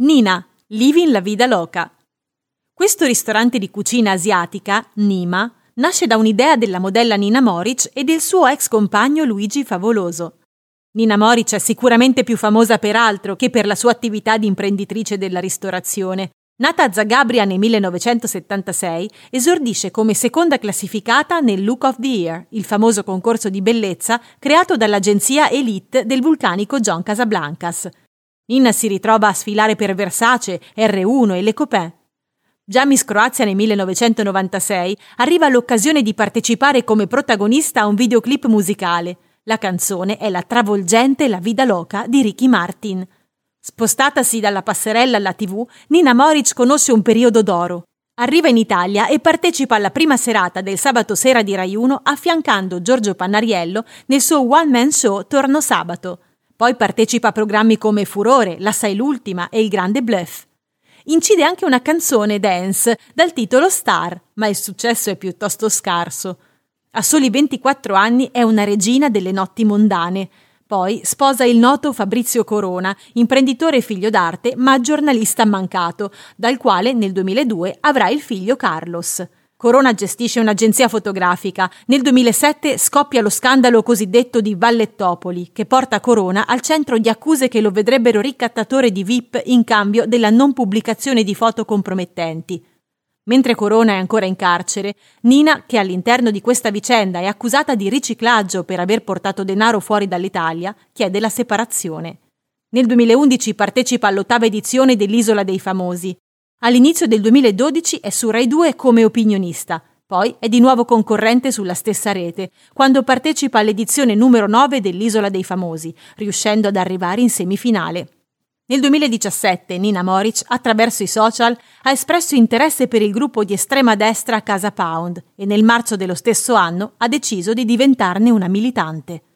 Nina, Living la Vida Loca. Questo ristorante di cucina asiatica, Nima, nasce da un'idea della modella Nina Moric e del suo ex compagno Luigi Favoloso. Nina Moric è sicuramente più famosa per altro che per la sua attività di imprenditrice della ristorazione. Nata a Zagabria nel 1976, esordisce come seconda classificata nel Look of the Year, il famoso concorso di bellezza creato dall'agenzia Elite del vulcanico John Casablancas. Nina si ritrova a sfilare per Versace, R1 e Le Copain. Già Miss Croazia nel 1996 arriva l'occasione di partecipare come protagonista a un videoclip musicale. La canzone è la travolgente La Vida Loca di Ricky Martin. Spostatasi dalla passerella alla TV, Nina Moric conosce un periodo d'oro. Arriva in Italia e partecipa alla prima serata del sabato sera di Rai 1 affiancando Giorgio Pannariello nel suo one-man show Torno Sabato. Poi partecipa a programmi come Furore, La Sai l'Ultima e Il Grande Bluff. Incide anche una canzone dance dal titolo Star, ma il successo è piuttosto scarso. A soli 24 anni è una regina delle notti mondane. Poi sposa il noto Fabrizio Corona, imprenditore figlio d'arte, ma giornalista mancato, dal quale nel 2002 avrà il figlio Carlos. Corona gestisce un'agenzia fotografica. Nel 2007 scoppia lo scandalo cosiddetto di Vallettopoli, che porta Corona al centro di accuse che lo vedrebbero ricattatore di VIP in cambio della non pubblicazione di foto compromettenti. Mentre Corona è ancora in carcere, Nina, che all'interno di questa vicenda è accusata di riciclaggio per aver portato denaro fuori dall'Italia, chiede la separazione. Nel 2011 partecipa all'ottava edizione dell'Isola dei Famosi, All'inizio del 2012 è su Rai 2 come opinionista, poi è di nuovo concorrente sulla stessa rete, quando partecipa all'edizione numero 9 dell'Isola dei Famosi, riuscendo ad arrivare in semifinale. Nel 2017 Nina Moric, attraverso i social, ha espresso interesse per il gruppo di estrema destra Casa Pound e nel marzo dello stesso anno ha deciso di diventarne una militante.